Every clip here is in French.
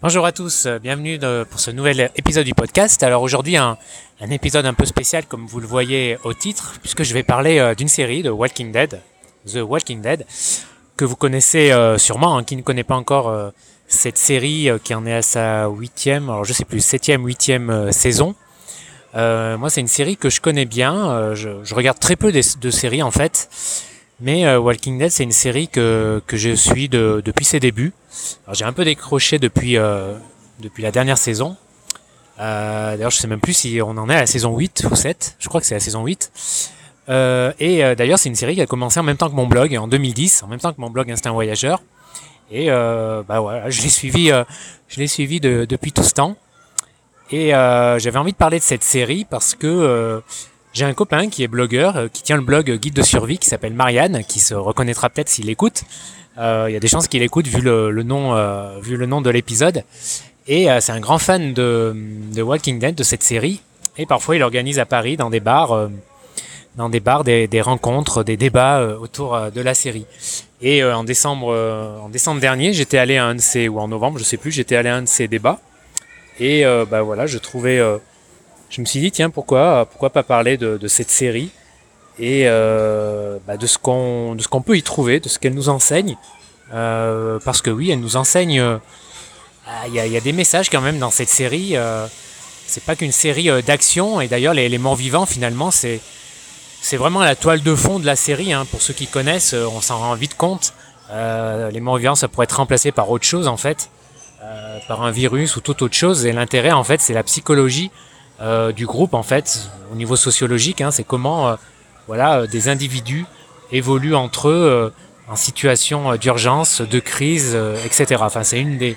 Bonjour à tous, euh, bienvenue pour ce nouvel épisode du podcast. Alors aujourd'hui un, épisode un peu spécial comme vous le voyez au titre, puisque je vais parler euh, d'une série de Walking Dead, The Walking Dead, que vous connaissez euh, sûrement, hein, qui ne connaît pas encore cette série qui en est à sa huitième, alors je sais plus, septième, huitième saison. moi c'est une série que je connais bien, je, regarde très peu de, séries en fait, mais Walking Dead c'est une série que, que je suis depuis ses débuts. J'ai un peu décroché depuis, euh, depuis la dernière saison. Euh, D'ailleurs, je sais même plus si on en est à la saison 8 ou 7. Je crois que c'est la saison 8. Euh, et euh, d'ailleurs, c'est une série qui a commencé en même temps que mon blog, en 2010, en même temps que mon blog Instinct Voyageur. Et euh, bah voilà, je l'ai suivi, euh, je l'ai suivi de, depuis tout ce temps. Et j'avais envie de parler de cette série parce que j'ai un copain qui est blogueur, qui tient le blog Guide de survie, qui s'appelle Marianne, qui se reconnaîtra peut-être s'il écoute. Euh, il y a des chances qu'il écoute vu le, nom, euh, vu le nom de l'épisode. Et euh, c'est un grand fan de, de, Walking Dead, de cette série. Et parfois, il organise à Paris, dans des bars, dans des bars, des, rencontres, des débats autour de la série. Et en décembre, en décembre dernier, j'étais allé à un de ces, ou en novembre, je sais plus, j'étais allé à un de débats. Et bah voilà, je trouvais, je me suis dit tiens pourquoi, pourquoi pas parler de, de cette série et euh, bah de ce qu'on peut y trouver, de ce qu'elle nous enseigne, euh, parce que oui, elle nous enseigne. Euh, il y, a, y, a, des messages quand même dans cette série. C'est pas qu'une série d'action et d'ailleurs les, les morts vivants finalement c'est c'est vraiment la toile de fond de la série. Hein. Pour ceux qui connaissent, on s'en rend vite compte. les morts vivants, ça pourrait être remplacé par autre chose en fait, par un virus ou toute autre chose. Et l'intérêt en fait, c'est la psychologie du groupe en fait, au niveau sociologique. Hein, c'est comment voilà, euh, des individus évoluent entre eux euh, en situation euh, d'urgence, de crise, etc. Enfin, c'est une des,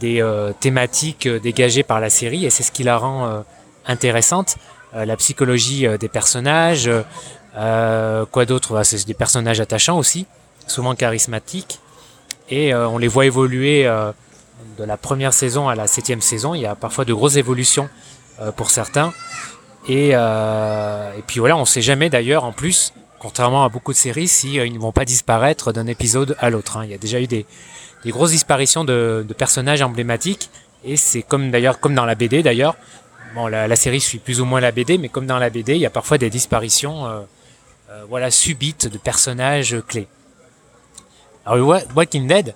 des thématiques dégagées par la série et c'est ce qui la rend intéressante. la psychologie des personnages, quoi d'autre? C'est des personnages attachants aussi, souvent charismatiques, et on les voit évoluer de la première saison à la septième saison. Il y a parfois de grosses évolutions pour certains. Et, euh, et puis voilà, on sait jamais d'ailleurs en plus, contrairement à beaucoup de séries, si euh, ils ne vont pas disparaître d'un épisode à l'autre. Hein. Il y a déjà eu des, grosses disparitions de, personnages emblématiques, et c'est comme d'ailleurs comme dans la BD d'ailleurs. Bon, la, série suit plus ou moins la BD, mais comme dans la BD, il y a parfois des disparitions, euh, euh voilà, subites de personnages clés. Alors Walking Dead,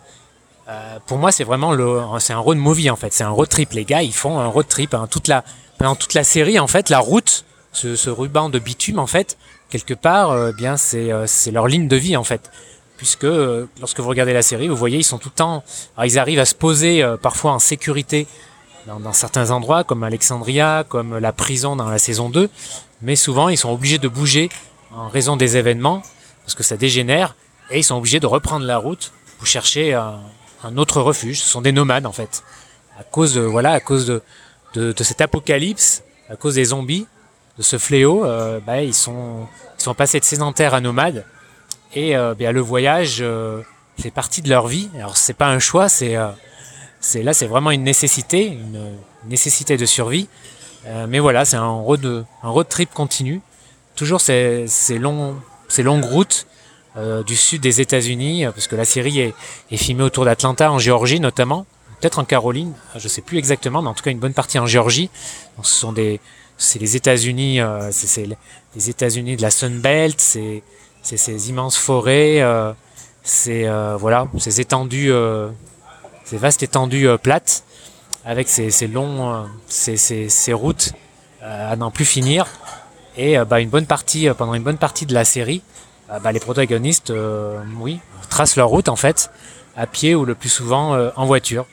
euh, pour moi, c'est vraiment le, c'est un road movie en fait. C'est un road trip. Les gars, ils font un road trip. Hein. Toute la, pendant toute la série, en fait, la route, ce, ce ruban de bitume, en fait, quelque part, euh, bien, c'est, euh, c'est leur ligne de vie, en fait. Puisque euh, lorsque vous regardez la série, vous voyez, ils sont tout le temps, alors, ils arrivent à se poser parfois en sécurité dans, dans, certains endroits, comme Alexandria, comme la prison dans la saison 2, mais souvent, ils sont obligés de bouger en raison des événements, parce que ça dégénère, et ils sont obligés de reprendre la route pour chercher un, autre refuge. Ce sont des nomades, en fait, à cause de, voilà, à cause de, de, de, cet apocalypse à cause des zombies, de ce fléau, euh, bah, ils, sont, ils sont passés de sédentaires à nomades. Et euh, bah, le voyage euh, fait partie de leur vie. Alors c'est pas un choix, c'est euh, c'est là c'est vraiment une nécessité, une, nécessité de survie. Euh, mais voilà, c'est un road, un road trip continu. Toujours ces, ces, longs, ces longues routes du sud des États-Unis, parce que la série est, filmée autour d'Atlanta, en Géorgie notamment peut-être en Caroline, je sais plus exactement, mais en tout cas une bonne partie en Géorgie. Ce sont des, c'est les États-Unis, euh, c'est les États-Unis de la Sun Belt, c'est ces immenses forêts, euh, c'est euh, voilà, ces étendues, euh, ces vastes étendues euh, plates, avec ces, longs, ces, routes à n'en plus finir. Et bah, une bonne partie, pendant une bonne partie de la série, bah, les protagonistes, oui, tracent leur route en fait, à pied ou le plus souvent en voiture.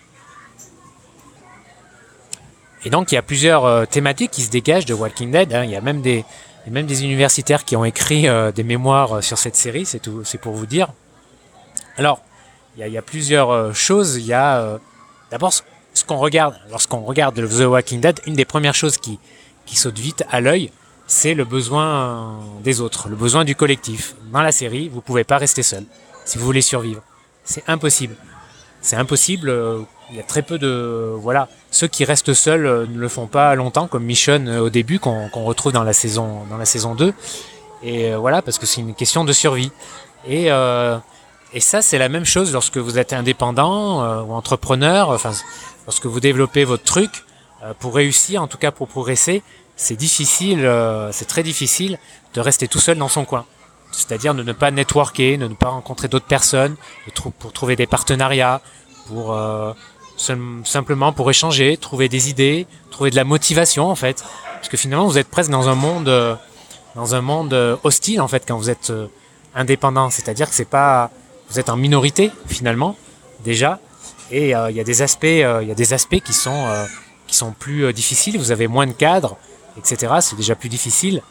Et donc il y a plusieurs euh, thématiques qui se dégagent de Walking Dead. Hein. Il y a même des, universitaires qui ont écrit euh, des mémoires euh, sur cette série. C'est tout, c'est pour vous dire. Alors, il y a, plusieurs euh, choses. Il y a euh, d'abord ce qu'on regarde lorsqu'on regarde The Walking Dead. Une des premières choses qui qui saute vite à l'œil, c'est le besoin des autres, le besoin du collectif. Dans la série, vous pouvez pas rester seul si vous voulez survivre. C'est impossible. C'est impossible il y a très peu de voilà ceux qui restent seuls euh, ne le font pas longtemps comme Michonne euh, au début qu'on retrouve dans la saison dans la saison 2 et euh, voilà parce que c'est une question de survie et Et ça, c'est la même chose lorsque vous êtes indépendant ou entrepreneur. Enfin, lorsque vous développez votre truc, pour réussir, en tout cas pour progresser, c'est difficile, c'est très difficile de rester tout seul dans son coin. C'est-à-dire de ne pas networker, de ne pas rencontrer d'autres personnes, pour trouver des partenariats, pour simplement pour échanger, trouver des idées, trouver de la motivation en fait. Parce que finalement, vous êtes presque dans un monde, euh, dans un monde euh, hostile en fait quand vous êtes euh, indépendant. C'est-à-dire que c'est pas, vous êtes en minorité finalement déjà, et il y a des aspects, il y a des aspects qui sont qui sont plus difficiles. Vous avez moins de cadres, etc. C'est déjà plus difficile.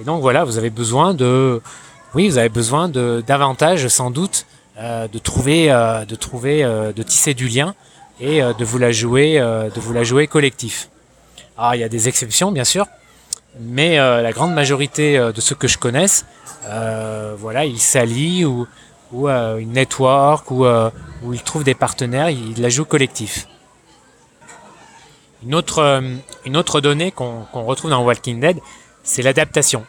Et donc voilà, vous avez besoin de, oui, vous avez besoin de davantage sans doute de trouver, de trouver, de tisser du lien et de vous la jouer, de vous la jouer collectif. Alors, ah, il y a des exceptions, bien sûr, mais euh, la grande majorité euh, de ceux que je connaisse, euh, voilà, ils s'allient ou, ou une network ou où ils trouvent des partenaires, ils la jouent collectif. Une autre, une autre donnée qu'on retrouve dans Walking Dead, c'est l'adaptation.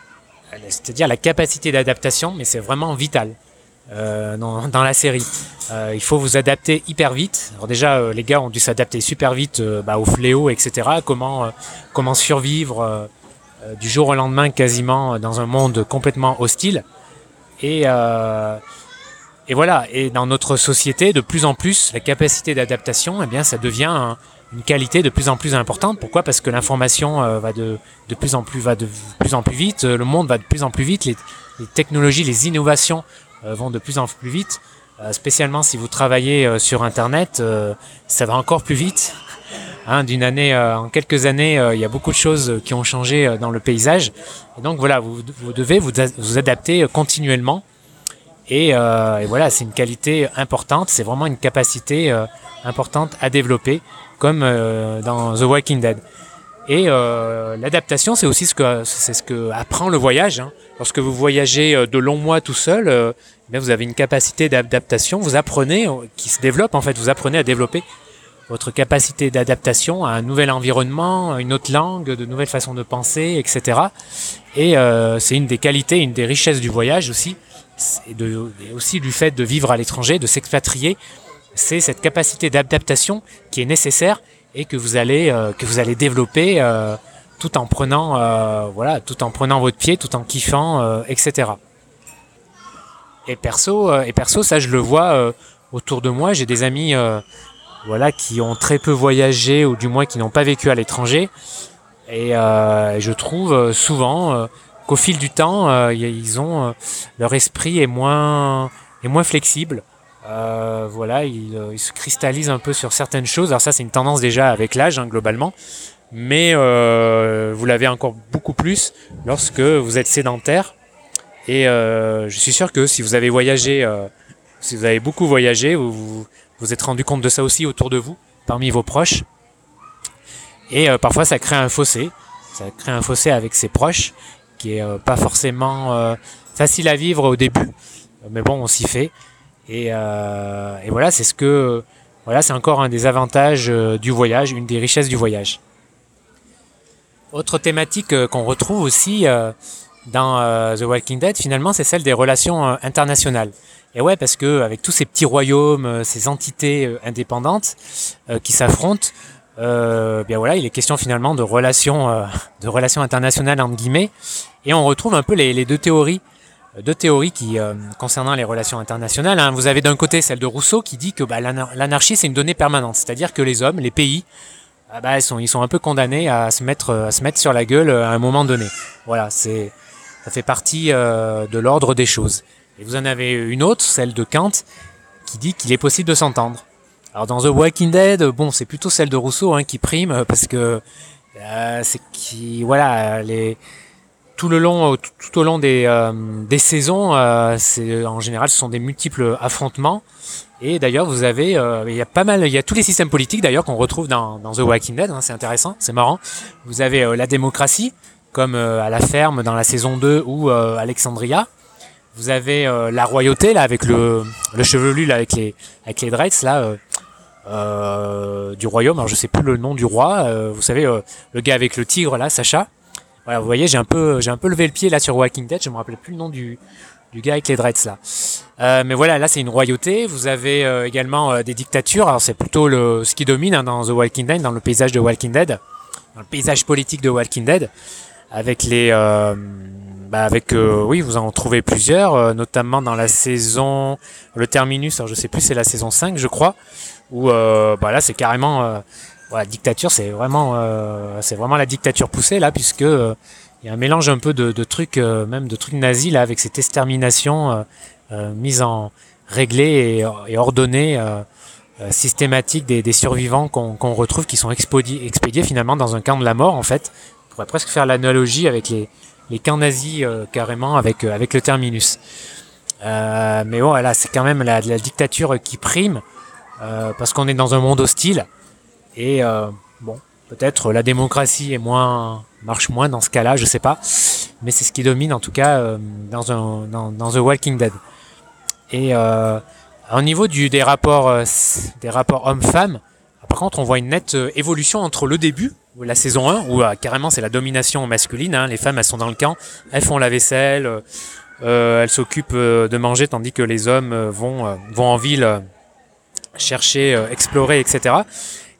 C'est-à-dire la capacité d'adaptation, mais c'est vraiment vital. Euh, dans, dans, la série. Euh, il faut vous adapter hyper vite. Alors déjà, euh, les gars ont dû s'adapter super vite bah, au fléau, etc. Comment comment survivre du jour au lendemain quasiment dans un monde complètement hostile. Et et voilà. Et dans notre société, de plus en plus, la capacité d'adaptation, eh bien, ça devient une qualité de plus en plus importante. Pourquoi? Parce que l'information va de, de plus en plus va de plus en plus vite. Le monde va de plus en plus vite. Les, les technologies, les innovations euh, vont de plus en plus vite. Euh, spécialement si vous travaillez euh, sur Internet, ça va encore plus vite. Hein, d'une année, en quelques années, il y a beaucoup de choses qui ont changé dans le paysage. Donc voilà, vous, vous devez vous, adapter continuellement. Et, et voilà, c'est une qualité importante, c'est vraiment une capacité importante à développer, comme dans The Walking Dead. Et euh, l'adaptation, c'est aussi ce que c'est ce que apprend le voyage. Hein. Lorsque vous voyagez euh, de longs mois tout seul, euh, eh vous avez une capacité d'adaptation. Vous apprenez, euh, qui se développe en fait. Vous apprenez à développer votre capacité d'adaptation à un nouvel environnement, une autre langue, de nouvelles façons de penser, etc. Et euh, c'est une des qualités, une des richesses du voyage aussi, et, de, aussi du fait de vivre à l'étranger, de s'expatrier. C'est cette capacité d'adaptation qui est nécessaire et que vous allez euh, que vous allez développer euh, tout en prenant euh, voilà tout en prenant votre pied tout en kiffant etc et perso et perso ça je le vois autour de moi j'ai des amis voilà qui ont très peu voyagé ou du moins qui n'ont pas vécu à l'étranger et, je trouve souvent qu'au fil du temps ils ont leur esprit est moins est moins flexible euh, voilà, il, euh, il, se cristallise un peu sur certaines choses. Alors ça, c'est une tendance déjà avec l'âge, hein, globalement. Mais euh, vous l'avez encore beaucoup plus lorsque vous êtes sédentaire. Et euh, je suis sûr que si vous avez voyagé, euh, si vous avez beaucoup voyagé, vous, vous êtes rendu compte de ça aussi autour de vous, parmi vos proches. Et parfois, ça crée un fossé. Ça crée un fossé avec ses proches, qui est pas forcément facile à vivre au début. Mais bon, on s'y fait. Et, euh, voilà, c'est ce que voilà, c'est encore un des avantages euh, du voyage, une des richesses du voyage. Autre thématique euh, qu'on retrouve aussi dans The Walking Dead, finalement, c'est celle des relations internationales. Et ouais, parce que avec tous ces petits royaumes, ces entités indépendantes qui s'affrontent, euh, bien voilà, il est question finalement de relations, de relations internationales entre guillemets, et on retrouve un peu les, deux théories deux théories qui euh, concernant les relations internationales. Hein. Vous avez d'un côté celle de Rousseau qui dit que bah, l'anarchie c'est une donnée permanente, c'est-à-dire que les hommes, les pays, ah, bah, ils, sont, un peu condamnés à se mettre à se mettre sur la gueule à un moment donné. Voilà, ça fait partie euh, de l'ordre des choses. Et vous en avez une autre, celle de Kant, qui dit qu'il est possible de s'entendre. Alors dans The Walking Dead, bon, c'est plutôt celle de Rousseau hein, qui prime parce que euh, c'est qui voilà les tout le long, tout au long des, euh, des saisons, euh, c'est en général, ce sont des multiples affrontements. Et d'ailleurs, vous avez, euh, il y a pas mal, il y a tous les systèmes politiques d'ailleurs qu'on retrouve dans, dans The Walking Dead. Hein, c'est intéressant, c'est marrant. Vous avez la démocratie, comme à la ferme dans la saison 2 ou Alexandria. Vous avez la royauté là avec le, le chevelu là avec les avec les dreads là. Du royaume, alors je sais plus le nom du roi, vous savez, le gars avec le tigre là, Sacha, voilà, vous voyez, j'ai un peu, j'ai un peu levé le pied là sur Walking Dead. Je me rappelais plus le nom du, du gars avec les dreads là. Euh, mais voilà, là c'est une royauté. Vous avez euh, également euh, des dictatures. Alors c'est plutôt le, ce qui domine hein, dans The Walking Dead, dans le paysage de Walking Dead, dans le paysage politique de Walking Dead, avec les, bah, avec oui, vous en trouvez plusieurs, notamment dans la saison, le terminus. Alors je sais plus, c'est la saison 5 je crois, où bah, là c'est carrément voilà, dictature, c'est vraiment, c'est vraiment la dictature poussée là, puisque il y a un mélange un peu de, de trucs, euh, même de trucs nazis là, avec cette extermination euh, euh mise en réglée et, et ordonnée, euh, systématique des, des survivants qu'on retrouve, qui sont expédiés, expédiés, finalement dans un camp de la mort en fait. On pourrait presque faire l'analogie avec les, les camps nazis carrément avec, avec le terminus. mais bon, c'est quand même la, la, dictature qui prime parce qu'on est dans un monde hostile et bon, peut-être la démocratie est moins marche moins dans ce cas-là, je sais pas. Mais c'est ce qui domine en tout cas euh, dans, un, dans, dans, The Walking Dead. Et euh, au niveau du, des rapports, euh, des rapports hommes-femmes, par contre, on voit une nette euh, évolution entre le début, la saison 1, où carrément c'est la domination masculine. Hein, les femmes, elles sont dans le camp, elles font la vaisselle, elles s'occupent de manger, tandis que les hommes vont, vont en ville chercher, explorer, etc.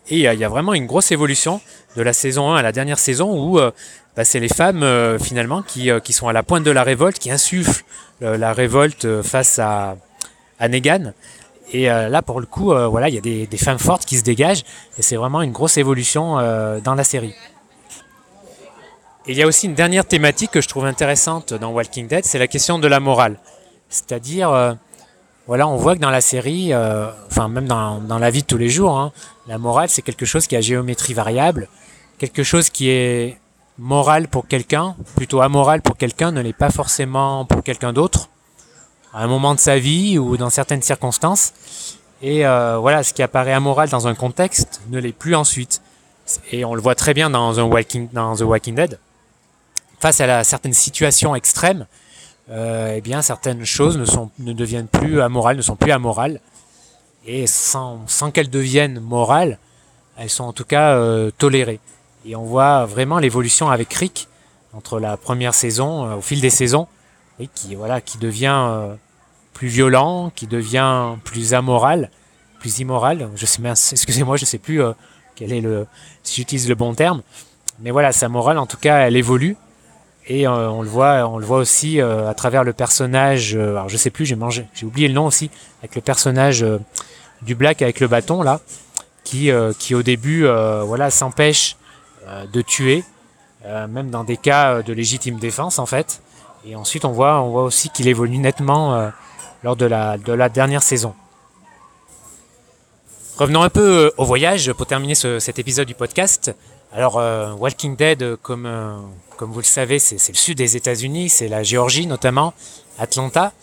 Et il y a vraiment une grosse évolution de la saison 1 à la dernière saison où euh, bah, c'est les femmes euh, finalement qui, euh, qui, sont à la pointe de la révolte, qui insufflent la révolte face à, à Negan. Et là, pour le coup, voilà, il y a des, des, femmes fortes qui se dégagent et c'est vraiment une grosse évolution dans la série. Il y a aussi une dernière thématique que je trouve intéressante dans Walking Dead, c'est la question de la morale. C'est-à-dire, voilà, on voit que dans la série, enfin même dans, dans, la vie de tous les jours, hein, la morale c'est quelque chose qui a géométrie variable quelque chose qui est moral pour quelqu'un, plutôt amoral pour quelqu'un, ne l'est pas forcément pour quelqu'un d'autre, à un moment de sa vie ou dans certaines circonstances. Et euh, voilà, ce qui apparaît amoral dans un contexte ne l'est plus ensuite. Et on le voit très bien dans, Walking, dans The Walking Dead. Face à la, certaines situations extrêmes, euh, eh bien certaines choses ne, sont, ne deviennent plus amorales, ne sont plus amorales. Et sans, qu'elles deviennent morales, elles sont en tout cas euh, tolérées. Et on voit vraiment l'évolution avec Rick entre la première saison, euh, au fil des saisons, et qui voilà, qui devient plus violent, qui devient plus amoral, plus immoral. Je sais, excusez-moi, je sais plus quel est le, si j'utilise le bon terme, mais voilà, sa morale, en tout cas, elle évolue. Et on le voit, on le voit aussi à travers le personnage. alors je sais plus, j'ai mangé, j'ai oublié le nom aussi, avec le personnage du Black avec le bâton là, qui, qui au début, voilà, s'empêche euh, de tuer, euh, même dans des cas euh, de légitime défense en fait. Et ensuite on voit, on voit aussi qu'il évolue nettement lors de la, de la dernière saison. Revenons un peu au voyage pour terminer ce, cet épisode du podcast. Alors, Walking Dead, comme, comme vous le savez, c'est le sud des États-Unis, c'est la Géorgie notamment, Atlanta.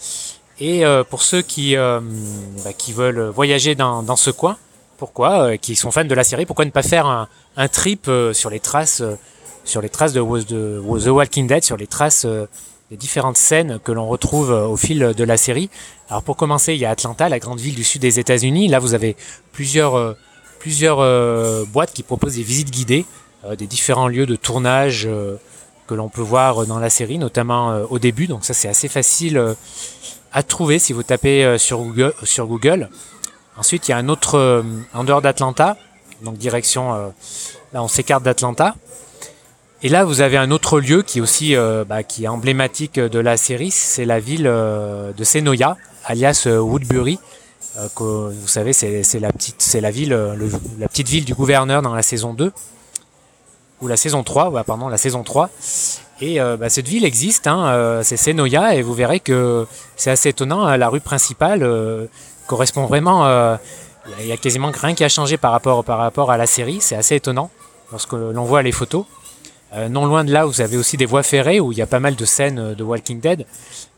Et pour ceux qui, bah, qui veulent voyager dans, dans ce coin, pourquoi, qui sont fans de la série, pourquoi ne pas faire un, un trip euh, sur les traces, euh, sur les traces de, The Walking Dead, sur les traces euh, des différentes scènes que l'on retrouve au fil de la série. Alors pour commencer, il y a Atlanta, la grande ville du sud des États-Unis. Là, vous avez plusieurs, plusieurs boîtes qui proposent des visites guidées des différents lieux de tournage que l'on peut voir dans la série, notamment au début. Donc ça, c'est assez facile à trouver si vous tapez sur Google. Sur Google. Ensuite, il y a un autre en dehors d'Atlanta donc direction, euh, là on s'écarte d'Atlanta. Et là, vous avez un autre lieu qui est aussi euh, bah, qui est emblématique de la série, c'est la ville euh, de Senoia, alias Woodbury. Que, vous savez, c'est la petite, c'est la ville, la petite ville du gouverneur dans la saison 2 ou la saison 3, ouais, pardon, la saison 3. Et bah, cette ville existe, hein, c'est Senoia, et vous verrez que c'est assez étonnant. la rue principale correspond vraiment il y a quasiment rien qui a changé par rapport, à la série. C'est assez étonnant lorsque l'on voit les photos. Euh, non loin de là, vous avez aussi des voies ferrées où il y a pas mal de scènes de Walking Dead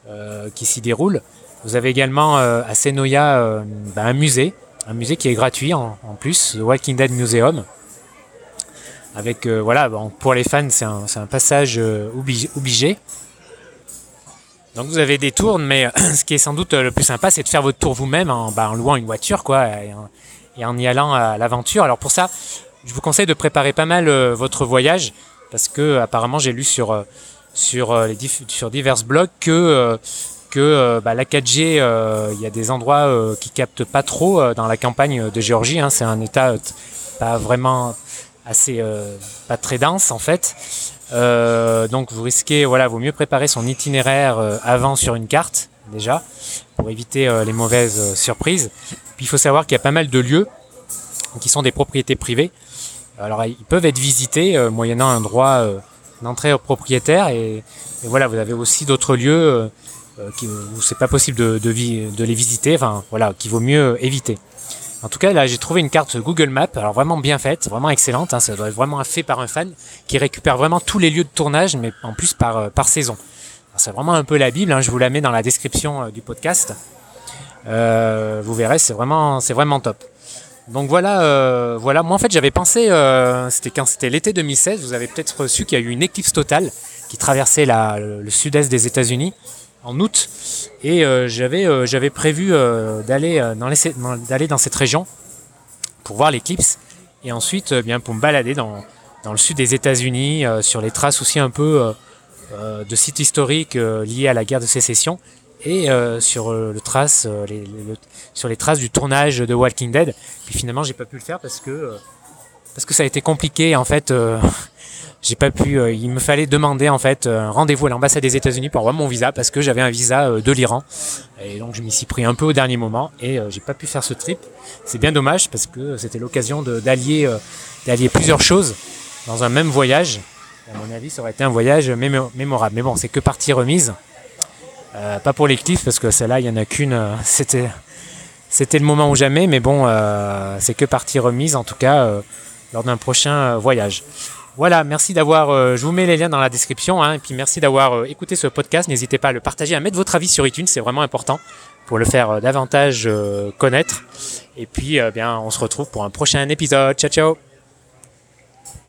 euh, qui s'y déroulent. Vous avez également euh, à Senoia euh, ben, un musée, un musée qui est gratuit en, plus, le Walking Dead Museum. Avec voilà, bon, pour les fans, c'est un, passage obligé. Donc vous avez des tours, mais euh, ce qui est sans doute euh, le plus sympa, c'est de faire votre tour vous-même en, bah, en, louant une voiture, quoi, et en, y allant à l'aventure. Alors pour ça, je vous conseille de préparer pas mal euh, votre voyage, parce que apparemment j'ai lu sur sur sur divers blogs que que bah, la 4G, il y a des endroits qui captent pas trop dans la campagne de Géorgie. Hein. c'est un état pas vraiment assez pas très dense en fait. donc vous risquez, voilà, vaut mieux préparer son itinéraire avant sur une carte déjà pour éviter les mauvaises surprises. Puis il faut savoir qu'il y a pas mal de lieux qui sont des propriétés privées. Alors ils peuvent être visités euh, moyennant un droit euh, d'entrée au propriétaire et, voilà vous avez aussi d'autres lieux euh, qui, où c'est pas possible de, les visiter, enfin voilà qu'il vaut mieux éviter. En tout cas là j'ai trouvé une carte Google Maps, alors vraiment bien faite, vraiment excellente, hein, ça doit être vraiment fait par un fan qui récupère vraiment tous les lieux de tournage mais en plus par, par saison. C'est vraiment un peu la Bible, hein, je vous la mets dans la description du podcast. vous verrez, c'est vraiment, c'est vraiment top. Donc voilà, euh, voilà. Moi en fait j'avais pensé, euh, c'était quand c'était l'été 2016, vous avez peut-être su qu'il y a eu une éclipse totale qui traversait le, sud-est des États-Unis en août, et euh, j'avais j'avais prévu d'aller dans, d'aller dans cette région pour voir l'éclipse, et ensuite bien pour me balader dans, le sud des États-Unis sur les traces aussi un peu de sites historiques liés à la guerre de sécession et euh, sur euh, le trace, euh, les, sur les traces du tournage de Walking Dead. Puis finalement, j'ai pas pu le faire parce que parce que ça a été compliqué. En fait, j'ai pas pu. il me fallait demander en fait un rendez-vous à l'ambassade des États-Unis pour avoir mon visa parce que j'avais un visa de l'Iran. Et donc je m'y suis pris un peu au dernier moment et j'ai pas pu faire ce trip. C'est bien dommage parce que c'était l'occasion d'allier plusieurs choses dans un même voyage. À mon avis, ça aurait été un voyage mémorable. Mais bon, c'est que partie remise. Euh, pas pour les cliffs parce que celle-là, il n'y en a qu'une. Euh, c'était, le moment ou jamais, mais bon, euh, c'est que partie remise en tout cas lors d'un prochain voyage. Voilà, merci d'avoir. je vous mets les liens dans la description, hein, et puis merci d'avoir écouté ce podcast. N'hésitez pas à le partager, à mettre votre avis sur iTunes, c'est vraiment important pour le faire davantage connaître. Et puis, bien, on se retrouve pour un prochain épisode. Ciao, ciao.